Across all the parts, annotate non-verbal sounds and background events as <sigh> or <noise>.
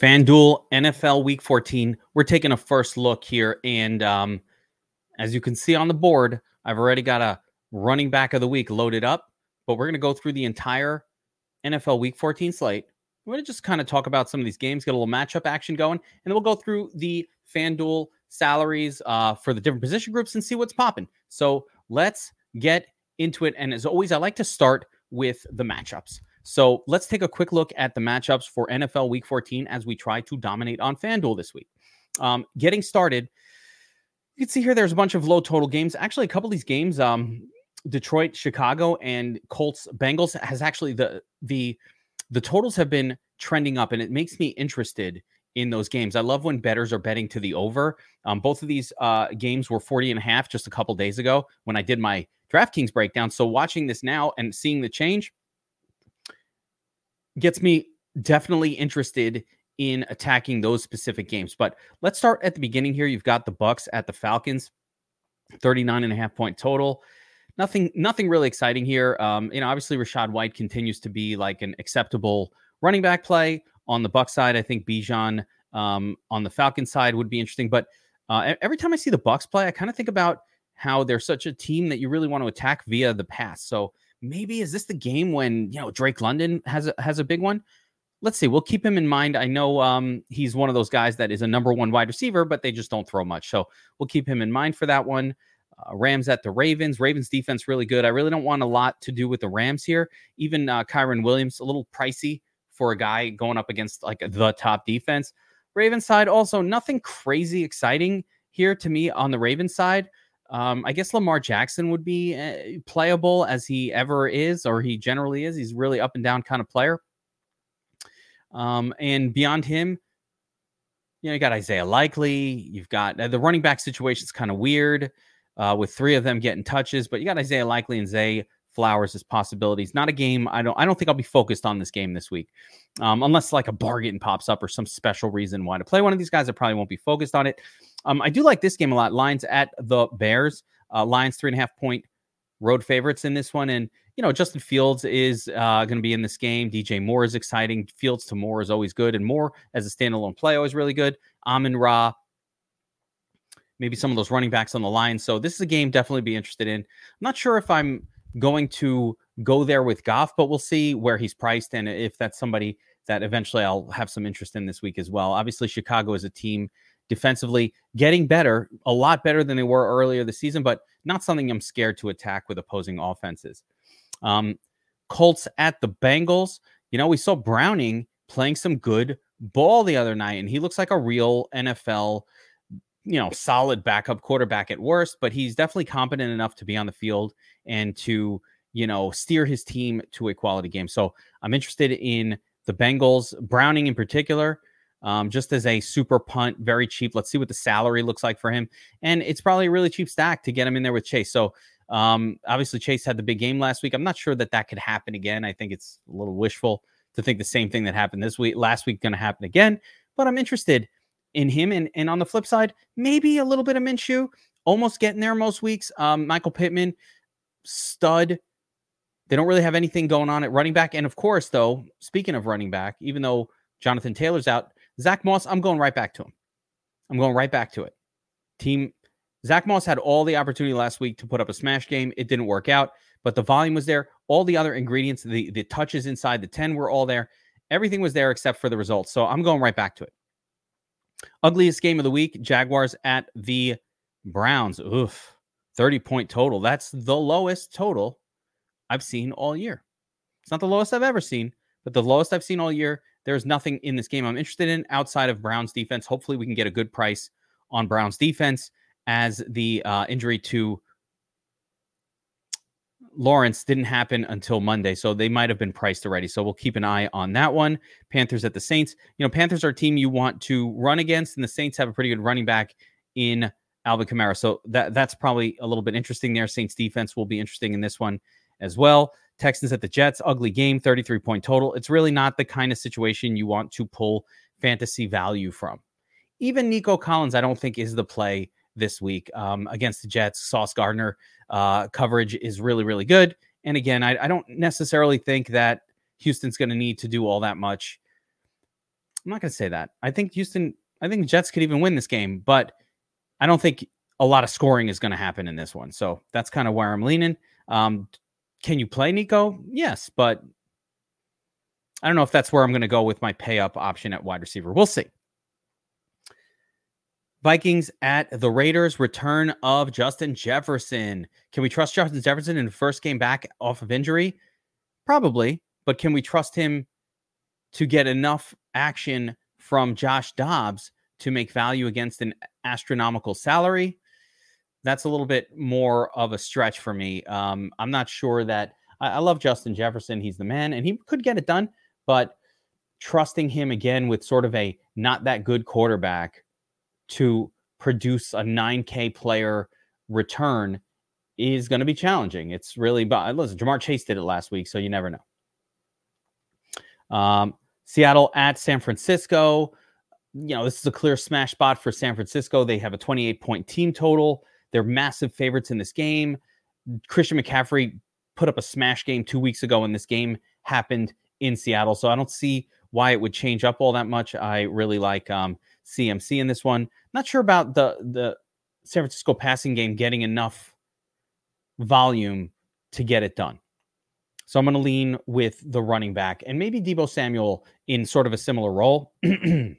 FanDuel NFL Week 14. We're taking a first look here. And um, as you can see on the board, I've already got a running back of the week loaded up, but we're going to go through the entire NFL Week 14 slate. We're going to just kind of talk about some of these games, get a little matchup action going, and then we'll go through the FanDuel salaries uh, for the different position groups and see what's popping. So let's get into it. And as always, I like to start with the matchups. So let's take a quick look at the matchups for NFL Week 14 as we try to dominate on FanDuel this week. Um, getting started, you can see here there's a bunch of low total games. Actually, a couple of these games, um, Detroit, Chicago, and Colts, Bengals has actually the the the totals have been trending up, and it makes me interested in those games. I love when betters are betting to the over. Um, both of these uh, games were 40 and a half just a couple days ago when I did my DraftKings breakdown. So watching this now and seeing the change, gets me definitely interested in attacking those specific games. But let's start at the beginning here. You've got the Bucks at the Falcons, 39 and a half point total. Nothing, nothing really exciting here. Um, you know, obviously Rachaad White continues to be like an acceptable running back play on the Buck side. I think Bijan um, on the Falcon side would be interesting. But uh, every time I see the Bucks play, I kind of think about how they're such a team that you really want to attack via the pass. So maybe is this the game when you know Drake London has a, has a big one? Let's see. We'll keep him in mind. I know um, he's one of those guys that is a number one wide receiver, but they just don't throw much. So we'll keep him in mind for that one. Uh, Rams at the Ravens. Ravens defense really good. I really don't want a lot to do with the Rams here. Even uh, Kyren Williams, a little pricey for a guy going up against like the top defense. Ravens side also nothing crazy exciting here to me on the Ravens side. Um, I guess Lamar Jackson would be uh, playable as he ever is, or he generally is. He's really up and down kind of player. Um, and beyond him, you know, you got Isaiah Likely. You've got uh, the running back situation is kind of weird uh, with three of them getting touches, but you got Isaiah Likely and Zay Flowers as possibilities. Not a game. I don't. I don't think I'll be focused on this game this week, um, unless like a bargain pops up or some special reason why to play one of these guys. I probably won't be focused on it. Um, I do like this game a lot. Lions at the Bears. Uh, Lions three and a half point road favorites in this one, and you know Justin Fields is uh, going to be in this game. DJ Moore is exciting. Fields to Moore is always good, and Moore as a standalone play always really good. Amon Ra, maybe some of those running backs on the line. So this is a game definitely be interested in. I'm not sure if I'm going to go there with Goff, but we'll see where he's priced and if that's somebody that eventually I'll have some interest in this week as well. Obviously, Chicago is a team defensively getting better, a lot better than they were earlier this season, but not something I'm scared to attack with opposing offenses. Um, Colts at the Bengals. You know, we saw Browning playing some good ball the other night, and he looks like a real NFL, you know, solid backup quarterback at worst, but he's definitely competent enough to be on the field and to, you know, steer his team to a quality game. So I'm interested in the Bengals, Browning in particular um, just as a super punt, very cheap. Let's see what the salary looks like for him. And it's probably a really cheap stack to get him in there with Chase. So um, obviously, Chase had the big game last week. I'm not sure that that could happen again. I think it's a little wishful to think the same thing that happened this week, last week, going to happen again. But I'm interested in him. And, and on the flip side, maybe a little bit of Minshew, almost getting there most weeks. Um, Michael Pittman, stud. They don't really have anything going on at running back. And of course, though, speaking of running back, even though Jonathan Taylor's out, Zack Moss, I'm going right back to him. I'm going right back to it. Team Zack Moss had all the opportunity last week to put up a smash game. It didn't work out, but the volume was there. All the other ingredients, the, the touches inside the 10 were all there. Everything was there except for the results. So I'm going right back to it. Ugliest game of the week Jaguars at the Browns. Oof. 30 point total. That's the lowest total I've seen all year. It's not the lowest I've ever seen, but the lowest I've seen all year. There's nothing in this game I'm interested in outside of Brown's defense. Hopefully, we can get a good price on Brown's defense as the uh, injury to Lawrence didn't happen until Monday, so they might have been priced already. So we'll keep an eye on that one. Panthers at the Saints. You know, Panthers are a team you want to run against, and the Saints have a pretty good running back in Alvin Kamara. So that that's probably a little bit interesting there. Saints defense will be interesting in this one as well. Texans at the Jets, ugly game, 33 point total. It's really not the kind of situation you want to pull fantasy value from. Even Nico Collins, I don't think is the play this week um, against the Jets. Sauce Gardner uh, coverage is really, really good. And again, I, I don't necessarily think that Houston's going to need to do all that much. I'm not going to say that. I think Houston, I think Jets could even win this game, but I don't think a lot of scoring is going to happen in this one. So that's kind of where I'm leaning. Um, can you play Nico? Yes, but I don't know if that's where I'm going to go with my pay up option at wide receiver. We'll see. Vikings at the Raiders, return of Justin Jefferson. Can we trust Justin Jefferson in the first game back off of injury? Probably, but can we trust him to get enough action from Josh Dobbs to make value against an astronomical salary? That's a little bit more of a stretch for me. Um, I'm not sure that I, I love Justin Jefferson. He's the man, and he could get it done, but trusting him again with sort of a not that good quarterback to produce a 9K player return is going to be challenging. It's really, but listen, Ja'Marr Chase did it last week, so you never know. Um, Seattle at San Francisco. You know, this is a clear smash spot for San Francisco. They have a 28 point team total. They're massive favorites in this game. Christian McCaffrey put up a smash game two weeks ago, and this game happened in Seattle. So I don't see why it would change up all that much. I really like um, CMC in this one. Not sure about the the San Francisco passing game getting enough volume to get it done. So I'm going to lean with the running back and maybe Deebo Samuel in sort of a similar role. <clears throat> Big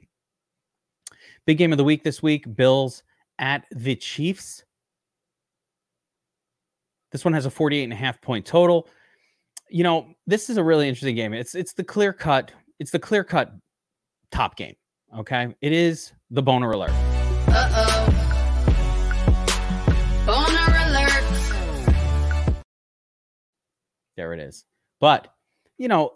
game of the week this week Bills at the Chiefs. This one has a 48 and a half point total. You know, this is a really interesting game. It's it's the clear cut, it's the clear cut top game. Okay. It is the boner alert. Uh oh. Boner alert. There it is. But, you know,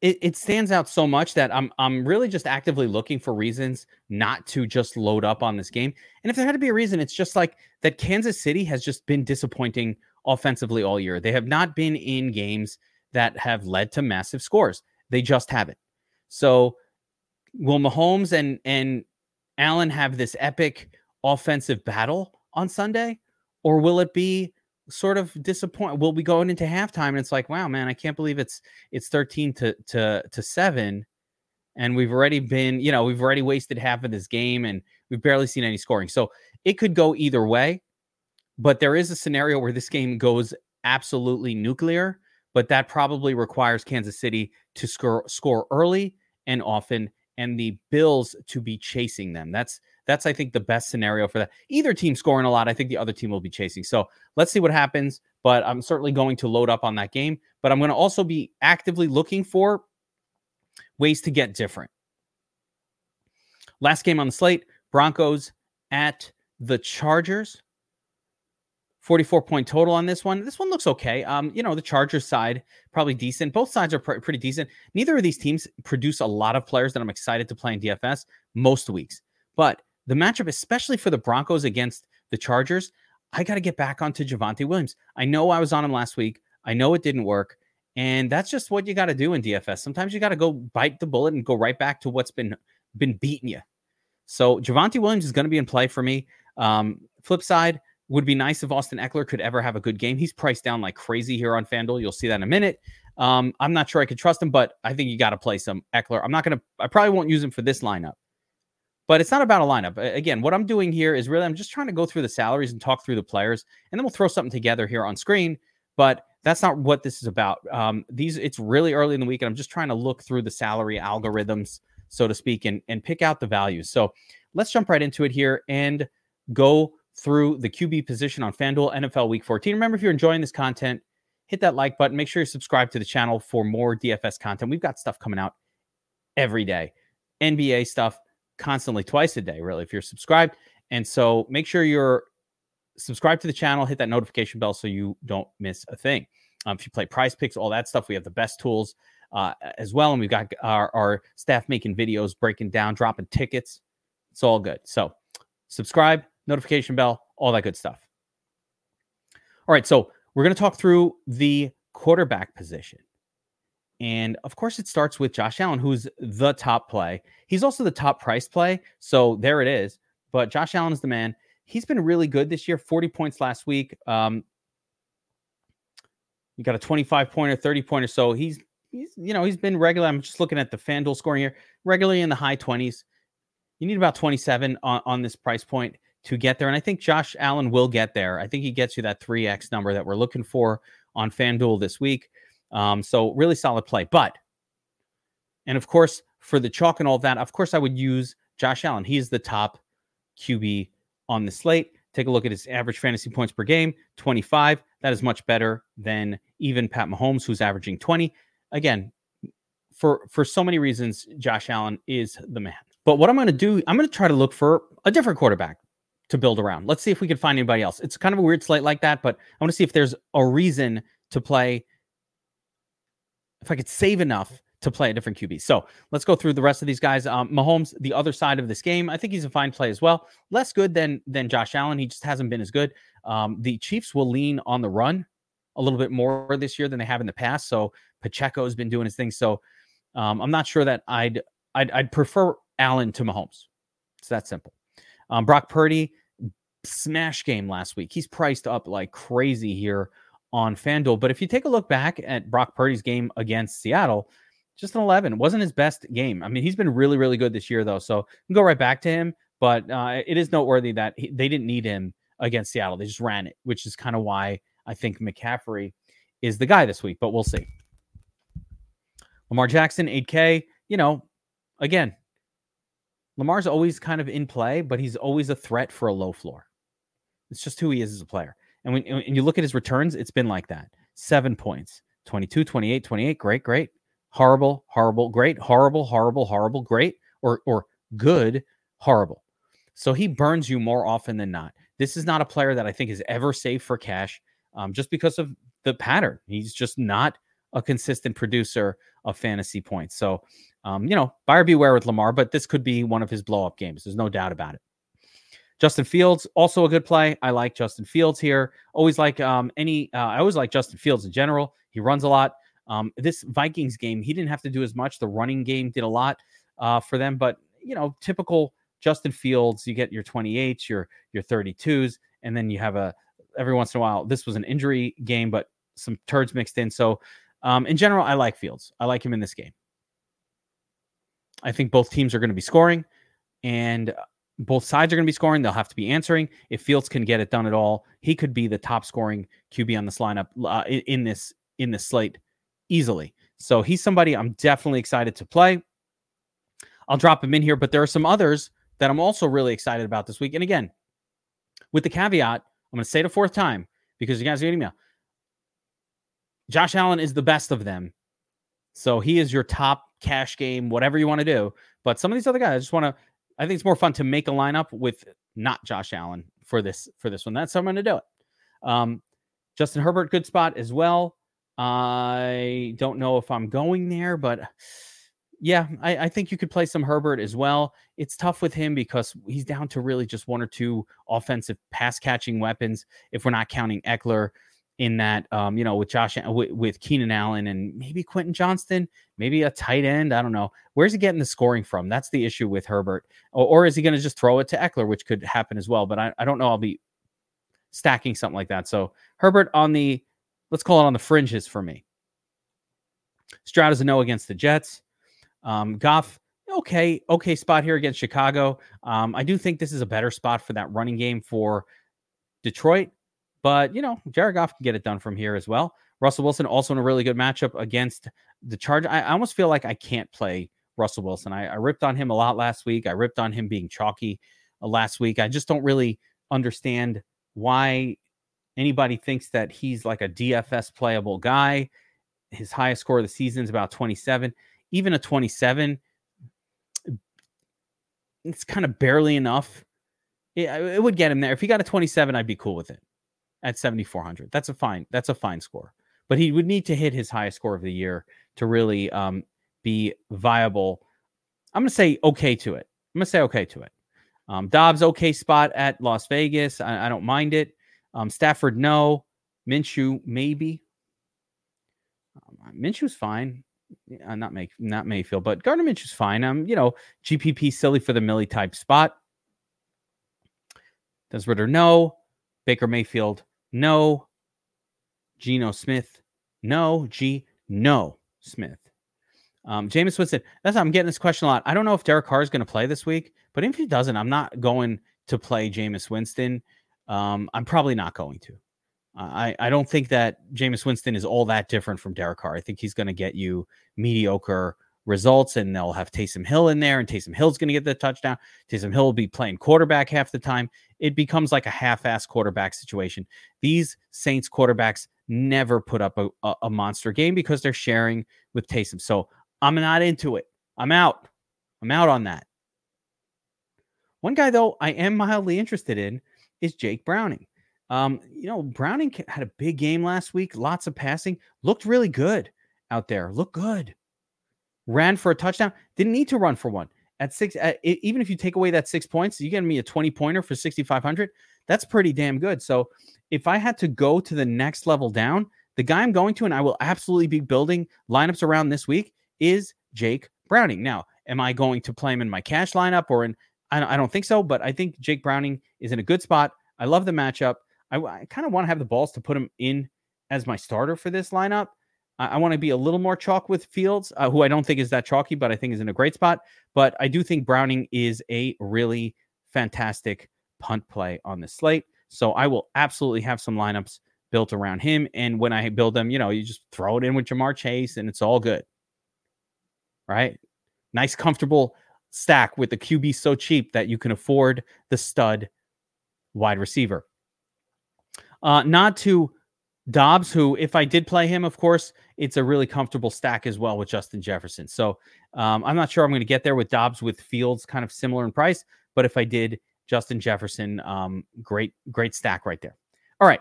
it, it stands out so much that I'm I'm really just actively looking for reasons not to just load up on this game. And if there had to be a reason, it's just like that Kansas City has just been disappointing offensively all year. They have not been in games that have led to massive scores. They just haven't. So will Mahomes and and Allen have this epic offensive battle on Sunday, or will it be sort of disappoint? Will we go into halftime and it's like, wow, man, I can't believe it's it's thirteen to to to seven, and we've already been, you know, we've already wasted half of this game and we've barely seen any scoring. So it could go either way, but there is a scenario where this game goes absolutely nuclear, but that probably requires Kansas City to score score early and often and the Bills to be chasing them. That's that's I think the best scenario for that. Either team scoring a lot, I think the other team will be chasing. So let's see what happens. But I'm certainly going to load up on that game. But I'm going to also be actively looking for ways to get different. Last game on the slate: Broncos at the Chargers. 44 point total on this one. This one looks okay. Um, you know, the Chargers side probably decent. Both sides are pr- pretty decent. Neither of these teams produce a lot of players that I'm excited to play in DFS most weeks. But the matchup, especially for the Broncos against the Chargers, I got to get back onto Javonte Williams. I know I was on him last week. I know it didn't work. And that's just what you got to do in DFS. Sometimes you got to go bite the bullet and go right back to what's been been beating you. So Javonte Williams is going to be in play for me. Um, flip side, would be nice if Austin Ekeler could ever have a good game. He's priced down like crazy here on FanDuel. You'll see that in a minute. Um, I'm not sure I could trust him, but I think you got to play some Ekeler. I'm not going to, I probably won't use him for this lineup, but it's not about a lineup. Again, what I'm doing here is really, I'm just trying to go through the salaries and talk through the players, and then we'll throw something together here on screen. But that's not what this is about. Um, these, it's really early in the week, and I'm just trying to look through the salary algorithms, so to speak, and, and pick out the values. So let's jump right into it here and go through the QB position on FanDuel NFL Week 14. Remember, if you're enjoying this content, hit that like button. Make sure you subscribe to the channel for more DFS content. We've got stuff coming out every day, NBA stuff constantly, twice a day, really, if you're subscribed. And so make sure you're subscribed to the channel, hit that notification bell so you don't miss a thing. Um, if you play PrizePicks, all that stuff, we have the best tools uh, as well. And we've got our, our staff making videos, breaking down, dropping tickets. It's all good. So subscribe, notification bell, all that good stuff. All right, so we're going to talk through the quarterback position. And of course, it starts with Josh Allen, who's the top play. He's also the top price play. So there it is. But Josh Allen is the man. He's been really good this year 40 points last week. Um, you got a 25 pointer, 30 pointer. So he's he's you know he's been regular. I'm just looking at the FanDuel scoring here, regularly in the high 20s. You need about 27 on, on this price point to get there, and I think Josh Allen will get there. I think he gets you that 3x number that we're looking for on FanDuel this week. Um, so really solid play, but and of course for the chalk and all that, of course I would use Josh Allen. He's the top QB on the slate. Take a look at his average fantasy points per game, 25. That is much better than even Pat Mahomes, who's averaging 20. Again, for for so many reasons, Josh Allen is the man. But what I'm going to do, I'm going to try to look for a different quarterback to build around. Let's see if we can find anybody else. It's kind of a weird slate like that, but I want to see if there's a reason to play. If I could save enough to play a different QB. So let's go through the rest of these guys. Um, Mahomes, the other side of this game, I think he's a fine play as well. Less good than than Josh Allen. He just hasn't been as good. Um, the Chiefs will lean on the run a little bit more this year than they have in the past. So Pacheco has been doing his thing. So um, I'm not sure that I'd, I'd I'd prefer Allen to Mahomes. It's that simple. Um, Brock Purdy, smash game last week. He's priced up like crazy here on FanDuel. But if you take a look back at Brock Purdy's game against Seattle, just an 11. It wasn't his best game. I mean, he's been really, really good this year, though. So go right back to him. But uh, it is noteworthy that he, they didn't need him against Seattle. They just ran it, which is kind of why I think McCaffrey is the guy this week. But we'll see. Lamar Jackson, 8K. You know, again, Lamar's always kind of in play, but he's always a threat for a low floor. It's just who he is as a player. And when and you look at his returns, it's been like that. Seven points, 22, 28, 28. Great, great horrible, horrible, great, horrible, horrible, horrible, great, or or good, horrible. So he burns you more often than not. This is not a player that I think is ever safe for cash, um, just because of the pattern. He's just not a consistent producer of fantasy points. So, um, you know, buyer beware with Lamar, but this could be one of his blow up games. There's no doubt about it. Justin Fields, also a good play. I like Justin Fields here. Always like um, any, uh, I always like Justin Fields in general. He runs a lot. Um, this Vikings game, he didn't have to do as much. The running game did a lot uh, for them, but you know, typical Justin Fields, you get your 28s, your your 32s, and then you have a every once in a while. This was an injury game, but some turds mixed in. So, um, in general, I like Fields. I like him in this game. I think both teams are going to be scoring, and both sides are going to be scoring. They'll have to be answering. If Fields can get it done at all, he could be the top scoring QB on this lineup uh, in, in this in this slate easily. So he's somebody I'm definitely excited to play. I'll drop him in here, but there are some others that I'm also really excited about this week. And again, with the caveat, I'm going to say it a fourth time because you guys are getting me. Josh Allen is the best of them. So he is your top cash game, whatever you want to do. But some of these other guys, I just want to, I think it's more fun to make a lineup with not Josh Allen for this for this one. That's how I'm going to do it. Um, Justin Herbert, good spot as well. I don't know if I'm going there, but yeah, I, I, think you could play some Herbert as well. It's tough with him because he's down to really just one or two offensive pass catching weapons. If we're not counting Ekeler in that, um, you know, with Josh, with, with Keenan Allen and maybe Quentin Johnston, maybe a tight end. I don't know. Where's he getting the scoring from? That's the issue with Herbert. Or, or is he going to just throw it to Ekeler, which could happen as well? But I, I don't know. I'll be stacking something like that. So Herbert on the let's call it on the fringes for me. Stroud is a no against the Jets. Um, Goff, okay, okay spot here against Chicago. Um, I do think this is a better spot for that running game for Detroit, but you know, Jared Goff can get it done from here as well. Russell Wilson also in a really good matchup against the Charge. I, I almost feel like I can't play Russell Wilson. I, I, ripped on him a lot last week. I ripped on him being chalky uh, last week. I just don't really understand why anybody thinks that he's like a DFS playable guy, his highest score of the season is about 27. Even a 27, it's kind of barely enough. It, it would get him there. If he got a 27, I'd be cool with it at 7,400. That's a fine. That's a fine score. But he would need to hit his highest score of the year to really um, be viable. I'm going to say okay to it. I'm going to say okay to it. Um, Dobbs, okay spot at Las Vegas. I, I don't mind it. Um, Stafford, no. Minshew, maybe. Um, Minshew's fine. Uh, not make not Mayfield, but Gardner Minshew's fine. Um, you know, GPP silly for the Millie type spot. Des Ridder no? Baker Mayfield, no. Geno Smith, no. G, no. Smith. Um, Jameis Winston. That's I'm getting this question a lot. I don't know if Derek Carr is going to play this week, but if he doesn't, I'm not going to play Jameis Winston. Um, I'm probably not going to. I, I don't think that Jameis Winston is all that different from Derek Carr. I think he's going to get you mediocre results, and they'll have Taysom Hill in there, and Taysom Hill's going to get the touchdown. Taysom Hill will be playing quarterback half the time. It becomes like a half-ass quarterback situation. These Saints quarterbacks never put up a, a, a monster game because they're sharing with Taysom. So I'm not into it. I'm out. I'm out on that. One guy though I am mildly interested in is Jake Browning. Um, you know, Browning had a big game last week, lots of passing, looked really good out there, looked good. Ran for a touchdown, didn't need to run for one. At six, at, even if you take away that six points, you get me a 20 pointer for 6,500. That's pretty damn good. So if I had to go to the next level down, the guy I'm going to, and I will absolutely be building lineups around this week, is Jake Browning. Now, am I going to play him in my cash lineup or in? I don't think so, but I think Jake Browning is in a good spot. I love the matchup. I, I kind of want to have the balls to put him in as my starter for this lineup. I, I want to be a little more chalk with Fields, uh, who I don't think is that chalky, but I think is in a great spot. But I do think Browning is a really fantastic punt play on the slate. So I will absolutely have some lineups built around him. And when I build them, you know, you just throw it in with Ja'Marr Chase and it's all good. Right? Nice, comfortable stack with the QB so cheap that you can afford the stud wide receiver. Uh, not to Dobbs, who, if I did play him, of course, it's a really comfortable stack as well with Justin Jefferson. So um, I'm not sure I'm going to get there with Dobbs with Fields kind of similar in price, but if I did, Justin Jefferson, um, great, great stack right there. All right,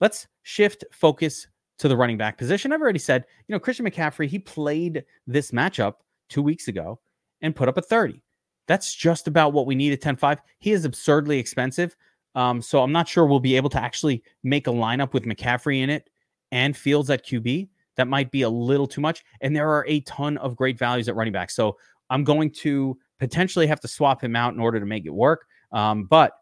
let's shift focus to the running back position. I've already said, you know, Christian McCaffrey, he played this matchup two weeks ago and put up a 30. That's just about what we need at 10 5. He is absurdly expensive. Um, so I'm not sure we'll be able to actually make a lineup with McCaffrey in it and Fields at QB. That might be a little too much. And there are a ton of great values at running back. So I'm going to potentially have to swap him out in order to make it work. Um, but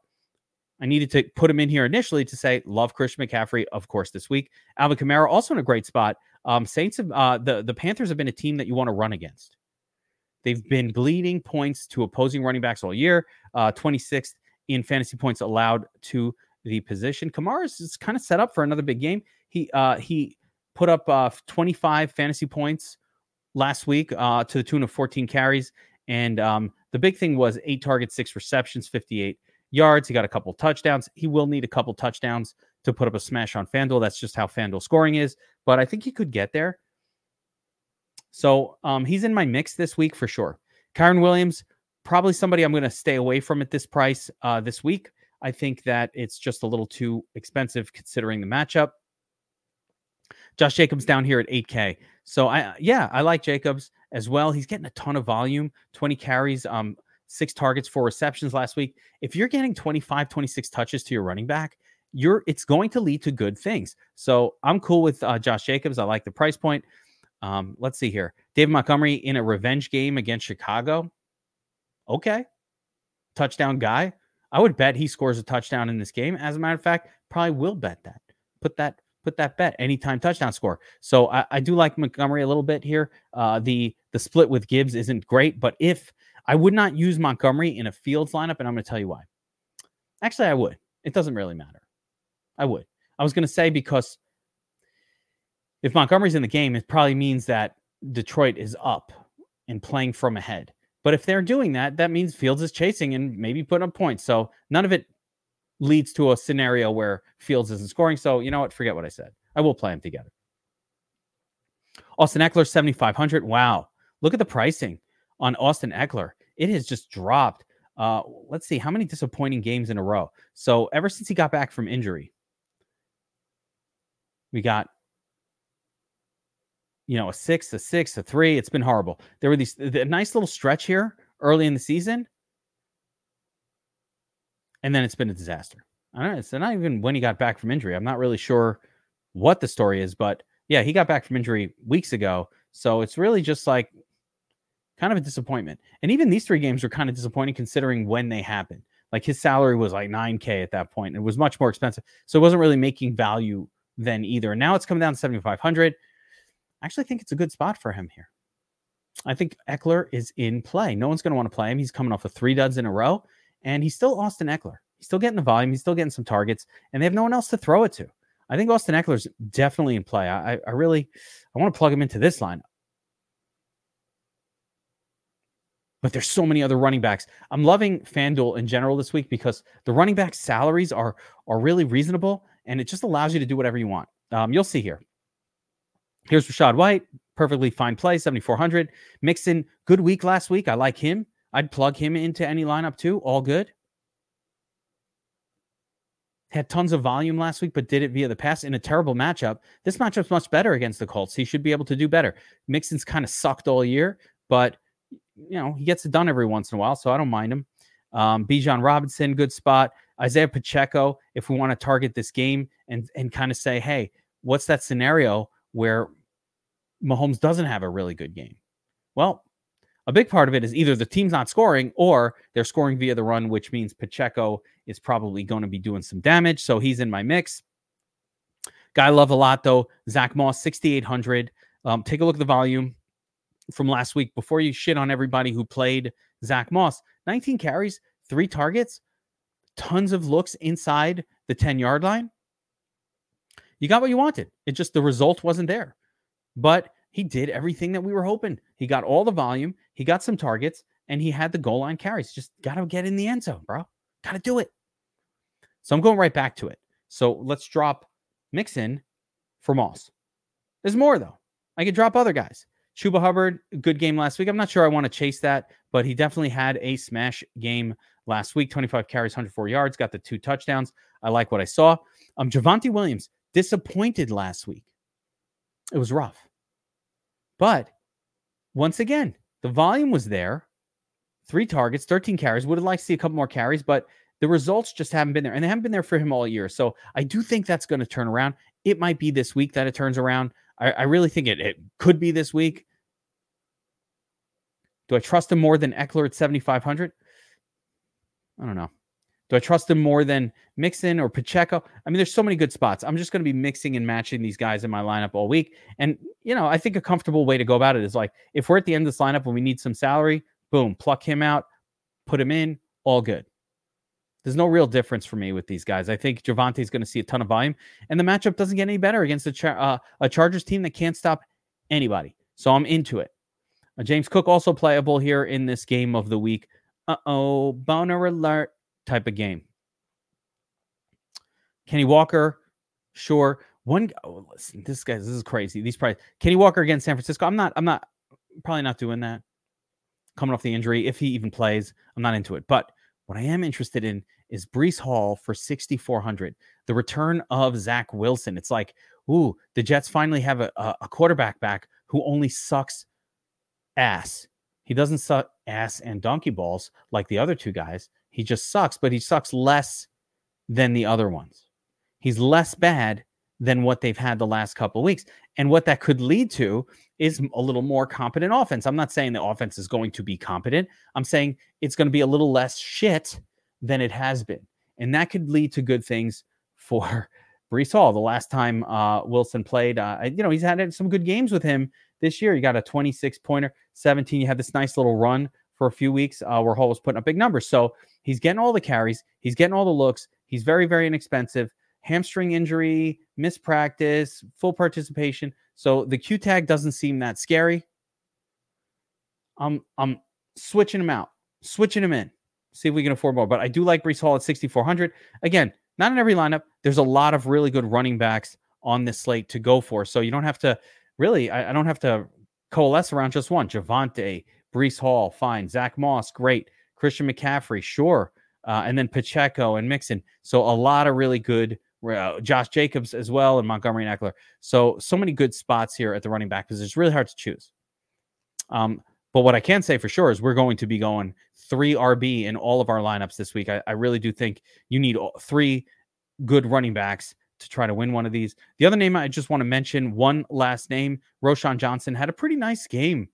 I needed to put him in here initially to say, love Christian McCaffrey, of course, this week. Alvin Kamara also in a great spot. Um, Saints, have, uh, the, the Panthers have been a team that you want to run against. They've been bleeding points to opposing running backs all year, uh, 26th in fantasy points allowed to the position. Kamara is kind of set up for another big game. He uh, he put up uh, 25 fantasy points last week uh, to the tune of 14 carries, and um, the big thing was eight targets, six receptions, 58 yards. He got a couple touchdowns. He will need a couple touchdowns to put up a smash on FanDuel. That's just how FanDuel scoring is, but I think he could get there. So um, he's in my mix this week for sure. Kyren Williams, probably somebody I'm going to stay away from at this price uh, this week. I think that it's just a little too expensive considering the matchup. Josh Jacobs down here at 8K. So I yeah, I like Jacobs as well. He's getting a ton of volume, 20 carries, um, six targets, four receptions last week. If you're getting 25, 26 touches to your running back, you're it's going to lead to good things. So I'm cool with uh, Josh Jacobs. I like the price point. Um, let's see here. David Montgomery in a revenge game against Chicago. Okay. Touchdown guy. I would bet he scores a touchdown in this game. As a matter of fact, probably will bet that. Put that put that bet anytime touchdown score. So I, I do like Montgomery a little bit here. Uh, the the split with Gibbs isn't great, but if I would not use Montgomery in a Fields lineup, and I'm going to tell you why. Actually, I would. It doesn't really matter. I would. I was going to say because if Montgomery's in the game, it probably means that Detroit is up and playing from ahead. But if they're doing that, that means Fields is chasing and maybe putting up points. So none of it leads to a scenario where Fields isn't scoring. So you know what? Forget what I said. I will play them together. Austin Ekeler, 7,500. Wow. Look at the pricing on Austin Ekeler. It has just dropped. Uh, let's see how many disappointing games in a row. So ever since he got back from injury, we got you know, a six, a six, a three. It's been horrible. There were these the nice little stretch here early in the season, and then it's been a disaster. I don't know. It's not even when he got back from injury. I'm not really sure what the story is, but yeah, he got back from injury weeks ago. So it's really just like kind of a disappointment. And even these three games were kind of disappointing considering when they happened. Like his salary was like 9K at that point. It was much more expensive. So it wasn't really making value then either. And now it's coming down to 7,500. I actually think it's a good spot for him here. I think Ekeler is in play. No one's going to want to play him. He's coming off of three duds in a row, and he's still Austin Ekeler. He's still getting the volume. He's still getting some targets, and they have no one else to throw it to. I think Austin Ekeler's definitely in play. I, I really, I want to plug him into this line. But there's so many other running backs. I'm loving FanDuel in general this week because the running back salaries are are really reasonable, and it just allows you to do whatever you want. Um, you'll see here. Here's Rachaad White, perfectly fine play, 7,400. Mixon, good week last week. I like him. I'd plug him into any lineup too. All good. Had tons of volume last week, but did it via the pass in a terrible matchup. This matchup's much better against the Colts. He should be able to do better. Mixon's kind of sucked all year, but you know he gets it done every once in a while, so I don't mind him. Um, Bijan Robinson, good spot. Isaiah Pacheco, if we want to target this game and and kind of say, hey, what's that scenario where Mahomes doesn't have a really good game? Well, a big part of it is either the team's not scoring or they're scoring via the run, which means Pacheco is probably going to be doing some damage. So he's in my mix. Guy I love a lot though, Zack Moss, 6,800. Um, take a look at the volume from last week before you shit on everybody who played Zack Moss. 19 carries, three targets, tons of looks inside the 10 yard line. You got what you wanted. It just the result wasn't there. But he did everything that we were hoping. He got all the volume, he got some targets, and he had the goal line carries. Just got to get in the end zone, bro. Got to do it. So I'm going right back to it. So let's drop Mixon for Moss. There's more though. I could drop other guys. Chuba Hubbard, good game last week. I'm not sure I want to chase that, but he definitely had a smash game last week. 25 carries, 104 yards, got the two touchdowns. I like what I saw. Um, Javonte Williams disappointed last week. It was rough, but once again, the volume was there. Three targets, 13 carries. Would have liked to see a couple more carries, but the results just haven't been there, and they haven't been there for him all year. So I do think that's going to turn around. It might be this week that it turns around. I, I really think it, it could be this week. Do I trust him more than Ekeler at 7,500? I don't know. Do I trust him more than Mixon or Pacheco? I mean, there's so many good spots. I'm just going to be mixing and matching these guys in my lineup all week. And, you know, I think a comfortable way to go about it is like if we're at the end of this lineup and we need some salary, boom, pluck him out, put him in, all good. There's no real difference for me with these guys. I think Javonte is going to see a ton of volume, and the matchup doesn't get any better against a, Char- uh, a Chargers team that can't stop anybody. So I'm into it. Uh, James Cook also playable here in this game of the week. Uh oh, boner alert type of game. Kenny Walker, sure. One, oh, listen, this guy, this is crazy. These prices. Kenny Walker against San Francisco. I'm not. I'm not. Probably not doing that. Coming off the injury, if he even plays, I'm not into it. But what I am interested in is Breece Hall for 6,400. The return of Zach Wilson. It's like, ooh, the Jets finally have a, a quarterback back who only sucks ass. He doesn't suck ass and donkey balls like the other two guys. He just sucks, but he sucks less than the other ones. He's less bad than what they've had the last couple weeks. And what that could lead to is a little more competent offense. I'm not saying the offense is going to be competent. I'm saying it's going to be a little less shit than it has been. And that could lead to good things for <laughs> Breece Hall. The last time uh, Wilson played, uh, you know, he's had some good games with him this year. He got a 26 pointer, 17. You had this nice little run for a few weeks uh, where Hall was putting up big numbers. So he's getting all the carries, he's getting all the looks. He's very, very inexpensive. Hamstring injury, mispractice, full participation. So the Q tag doesn't seem that scary. I'm I'm switching him out, switching him in see if we can afford more. But I do like Breece Hall at 6,400. Again, not in every lineup. There's a lot of really good running backs on this slate to go for. So you don't have to really, I, I don't have to coalesce around just one. Javonte, Breece Hall, fine. Zack Moss, great. Christian McCaffrey, sure. Uh, and then Pacheco and Mixon. So a lot of really good. Uh, Josh Jacobs as well, and Montgomery and Ekeler. So so many good spots here at the running back because It's really hard to choose. Um, but what I can say for sure is we're going to be going three RB in all of our lineups this week. I, I really do think you need three good running backs to try to win one of these. The other name I just want to mention, one last name, Roschon Johnson had a pretty nice game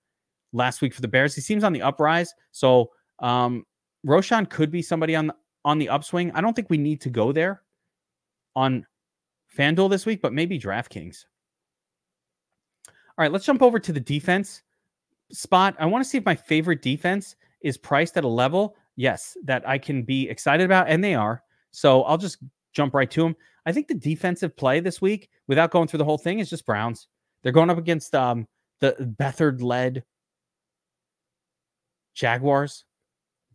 last week for the Bears. He seems on the uprise. So um Roschon could be somebody on the on the upswing. I don't think we need to go there on FanDuel this week, but maybe DraftKings. All right, let's jump over to the defense spot. I want to see if my favorite defense is priced at a level, yes, that I can be excited about, and they are. So I'll just jump right to them. I think the defensive play this week, without going through the whole thing, is just Browns. They're going up against um, the Beathard led Jaguars.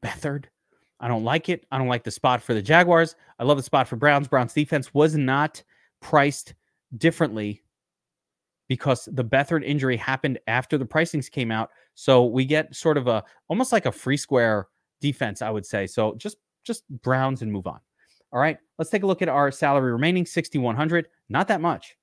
Beathard. I don't like it. I don't like the spot for the Jaguars. I love the spot for Browns. Browns defense was not priced differently because the Beathard injury happened after the pricings came out. So we get sort of a almost like a free square defense, I would say. So just just Browns and move on. All right, let's take a look at our salary remaining 6100, not that much.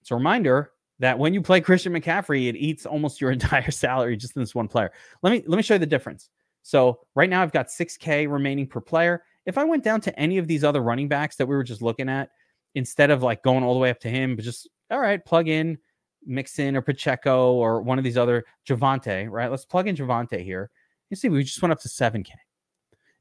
It's a reminder that when you play Christian McCaffrey, it eats almost your <laughs> entire salary just in this one player. Let me let me show you the difference. So right now I've got 6k remaining per player. If I went down to any of these other running backs that we were just looking at, instead of like going all the way up to him, but just all right, plug in Mixon or Pacheco or one of these other Javonte, right? Let's plug in Javonte here. You see, we just went up to 7K.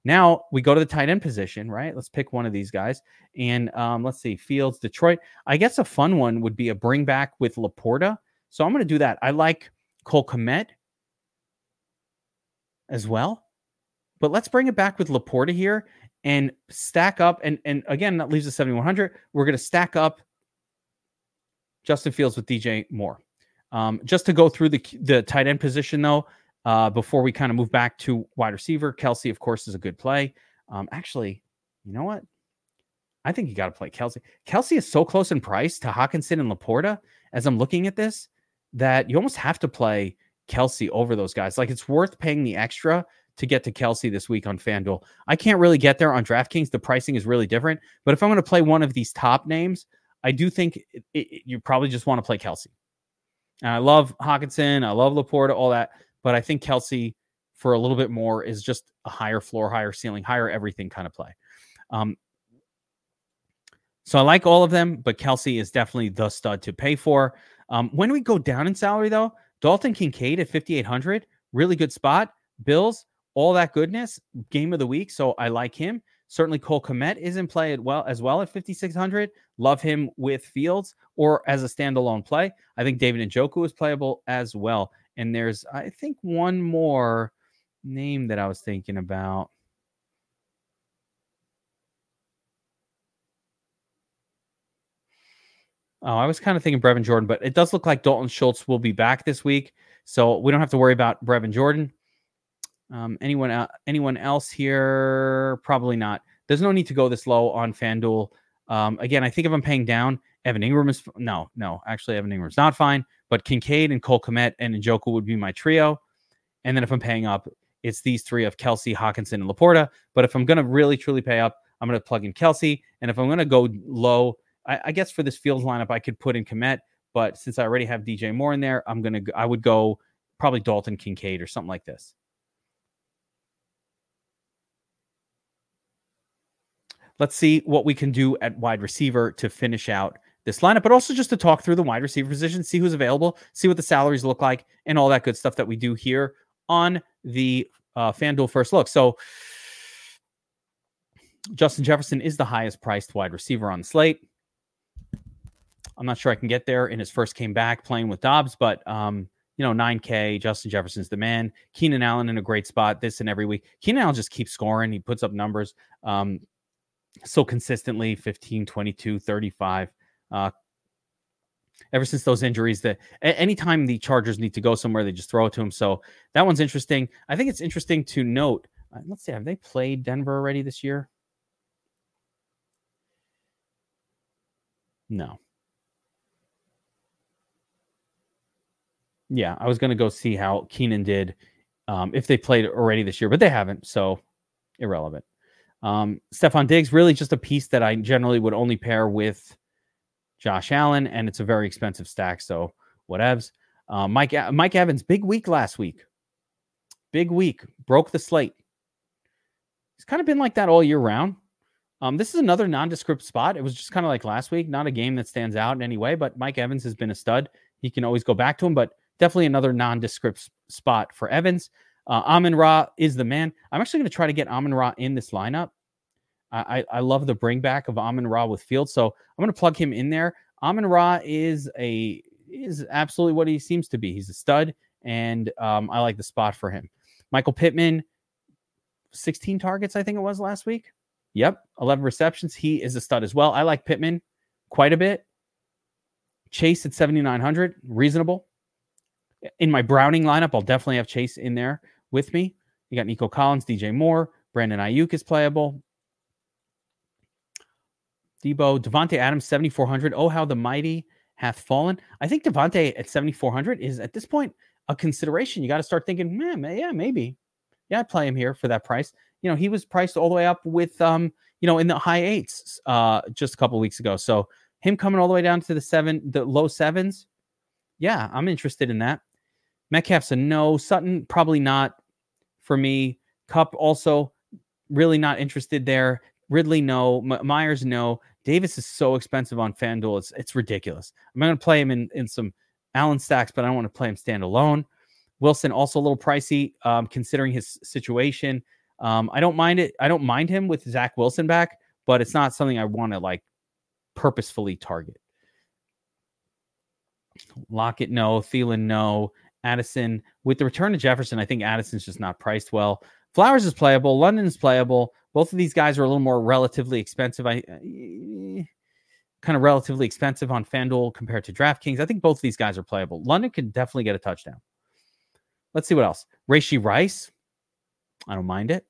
Now we go to the tight end position, right? Let's pick one of these guys. And um, let's see, Fields, Detroit. I guess a fun one would be a bring back with Laporta. So I'm going to do that. I like Cole Kmet as well. But let's bring it back with Laporta here and stack up. And, and again, that leaves us 7,100. We're going to stack up Justin Fields with DJ Moore. Um, just to go through the the tight end position though, uh, before we kind of move back to wide receiver, Kelce of course is a good play. Um, actually, you know what? I think you got to play Kelce. Kelce is so close in price to Hockenson and Laporta as I'm looking at this that you almost have to play Kelce over those guys. Like it's worth paying the extra to get to Kelce this week on FanDuel. I can't really get there on DraftKings. The pricing is really different. But if I'm going to play one of these top names, I do think it, it, you probably just want to play Kelce. And I love Hockenson. I love Laporta, all that, but I think Kelce for a little bit more is just a higher floor, higher ceiling, higher everything kind of play. Um, so I like all of them, but Kelce is definitely the stud to pay for. Um, when we go down in salary, though, Dalton Kincaid at 5,800, really good spot. Bills, all that goodness, game of the week. So I like him. Certainly, Cole Kmet is in play well as well at 5,600. Love him with Fields or as a standalone play. I think David Njoku is playable as well. And there's, I think, one more name that I was thinking about. Oh, I was kind of thinking Brevin Jordan, but it does look like Dalton Schultz will be back this week, so we don't have to worry about Brevin Jordan. Um, anyone uh, anyone else here? Probably not. There's no need to go this low on FanDuel. Um, again, I think if I'm paying down, Evan Engram is no, no. Actually, Evan Engram's not fine. But Kincaid and Cole Kmet and Njoku would be my trio. And then if I'm paying up, it's these three of Kelce, Hockenson, and Laporta. But if I'm to really truly pay up, I'm to plug in Kelce. And if I'm to go low, I, I, guess for this Fields lineup, I could put in Kmet. But since I already have DJ Moore in there, I'm to I would go probably Dalton Kincaid or something like this. Let's see what we can do at wide receiver to finish out this lineup, but also just to talk through the wide receiver position, see who's available, see what the salaries look like, and all that good stuff that we do here on the uh, FanDuel First Look. So, Justin Jefferson is the highest priced wide receiver on the slate. I'm not sure I can get there in his first came back playing with Dobbs, but um, you know, 9K, Justin Jefferson's the man. Keenan Allen in a great spot this and every week. Keenan Allen just keeps scoring. He puts up numbers. Um, so consistently 15, 22, 35. Uh, ever since those injuries, that anytime the Chargers need to go somewhere, they just throw it to him. So that one's interesting. I think it's interesting to note. Uh, let's see, have they played Denver already this year? No. Yeah, I was going to go see how Keenan did um, if they played already this year, but they haven't. So irrelevant. Um, Stefon Diggs, really just a piece that I generally would only pair with Josh Allen, and it's a very expensive stack. So whatevs. Uh, Mike Mike Evans, big week last week. Big week, broke the slate. He's kind of been like that all year round. Um, this is another nondescript spot. It was just kind of like last week, not a game that stands out in any way, but Mike Evans has been a stud. He can always go back to him, but definitely another nondescript spot for Evans. Uh, Amon Ra is the man. I'm actually going to try to get Amon Ra in this lineup. I, I love the bring back of Amon Ra with Field, so I'm going to plug him in there. Amon Ra is a is absolutely what he seems to be. He's a stud, and um, I like the spot for him. Michael Pittman, 16 targets, I think it was last week. Yep, 11 receptions. He is a stud as well. I like Pittman quite a bit. Chase at 7,900, reasonable. In my Browning lineup, I'll definitely have Chase in there with me. You got Nico Collins, DJ Moore, Brandon Aiyuk is playable. Deebo, Davante Adams, 7,400. Oh, how the mighty hath fallen. I think Davante at 7,400 is at this point a consideration. You got to start thinking, man, yeah, maybe. Yeah, I'd play him here for that price. You know, he was priced all the way up with, um, you know, in the high eights uh, just a couple weeks ago. So him coming all the way down to the seven, the low sevens. Yeah, I'm interested in that. Metcalf's a no. Sutton, probably not for me. Kupp, also really not interested there. Ridley, no. M- Meyers, no. Davis is so expensive on FanDuel. It's it's ridiculous. I'm going to play him in, in some Allen stacks, but I don't want to play him standalone. Wilson also a little pricey, um, considering his situation. Um, I don't mind it. I don't mind him with Zach Wilson back, but it's not something I want to like purposefully target. Lockett, no. Thielen, no. Addison, with the return of Jefferson, I think Addison's just not priced well. Flowers is playable. London's playable. Both of these guys are a little more relatively expensive. I uh, kind of relatively expensive on FanDuel compared to DraftKings. I think both of these guys are playable. London can definitely get a touchdown. Let's see what else. Rashee Rice. I don't mind it.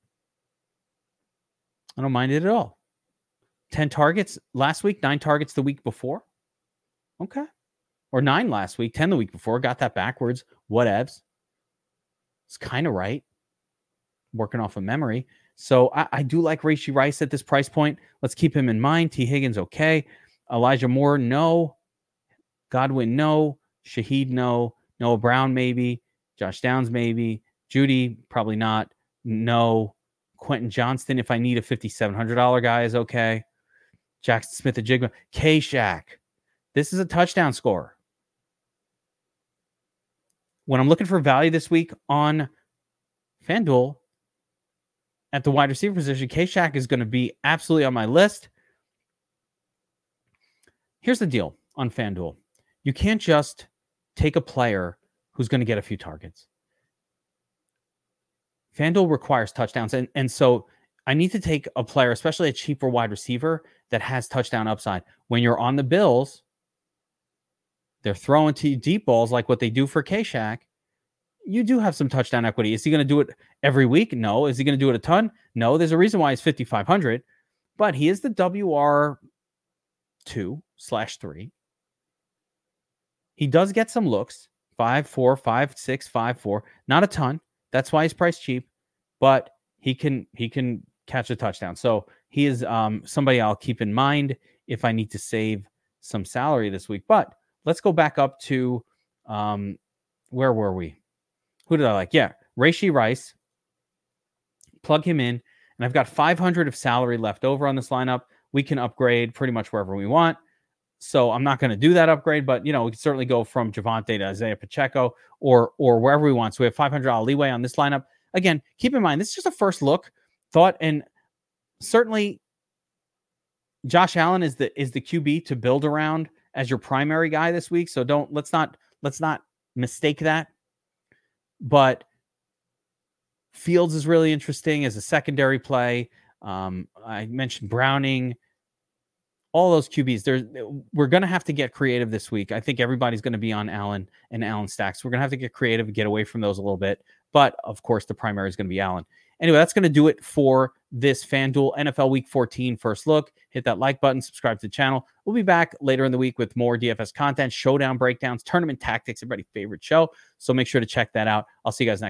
I don't mind it at all. 10 targets last week, nine targets the week before. Okay. Or nine last week, 10 the week before. Got that backwards. Whatevs. It's kind of right. Working off of memory. So I, I do like Rashee Rice at this price point. Let's keep him in mind. T. Higgins, okay. Elijah Moore, no. Godwin, no. Shaheed, no. Noah Brown, maybe. Josh Downs, maybe. Jeudy, probably not. No. Quentin Johnston, if I need a $5,700 guy, is okay. Jaxon Smith-Njigba. K Shack. This is a touchdown score. When I'm looking for value this week on FanDuel at the wide receiver position, K Shack is going to be absolutely on my list. Here's the deal on FanDuel you can't just take a player who's going to get a few targets. FanDuel requires touchdowns. And, and so I need to take a player, especially a cheaper wide receiver that has touchdown upside. When you're on the Bills, they're throwing to deep balls like what they do for K Shack. You do have some touchdown equity. Is he going to do it every week? No. Is he going to do it a ton? No. There's a reason why he's 5,500, but he is the WR2 slash three. He does get some looks five, four, five, six, five, four. Not a ton. That's why he's priced cheap, but he can he can catch a touchdown. So he is um, somebody I'll keep in mind if I need to save some salary this week. But let's go back up to um, where were we? Who did I like? Yeah, Rashee Rice. Plug him in, and I've got 500 of salary left over on this lineup. We can upgrade pretty much wherever we want. So I'm not going to do that upgrade, but you know we can certainly go from Javonte to Isaiah Pacheco or or wherever we want. So we have $500 leeway on this lineup. Again, keep in mind this is just a first look thought, and certainly Josh Allen is the is the QB to build around as your primary guy this week. So don't let's not let's not mistake that. But Fields is really interesting as a secondary play. Um, I mentioned Browning all those QBs. There's we're gonna have to get creative this week. I think everybody's gonna be on Allen and Allen stacks. We're gonna have to get creative and get away from those a little bit. But of course, the primary is gonna be Allen. Anyway, that's gonna do it for this FanDuel NFL Week 14 first look. Hit that like button, subscribe to the channel. We'll be back later in the week with more DFS content, showdown breakdowns, tournament tactics, everybody's favorite show. So make sure to check that out. I'll see you guys next.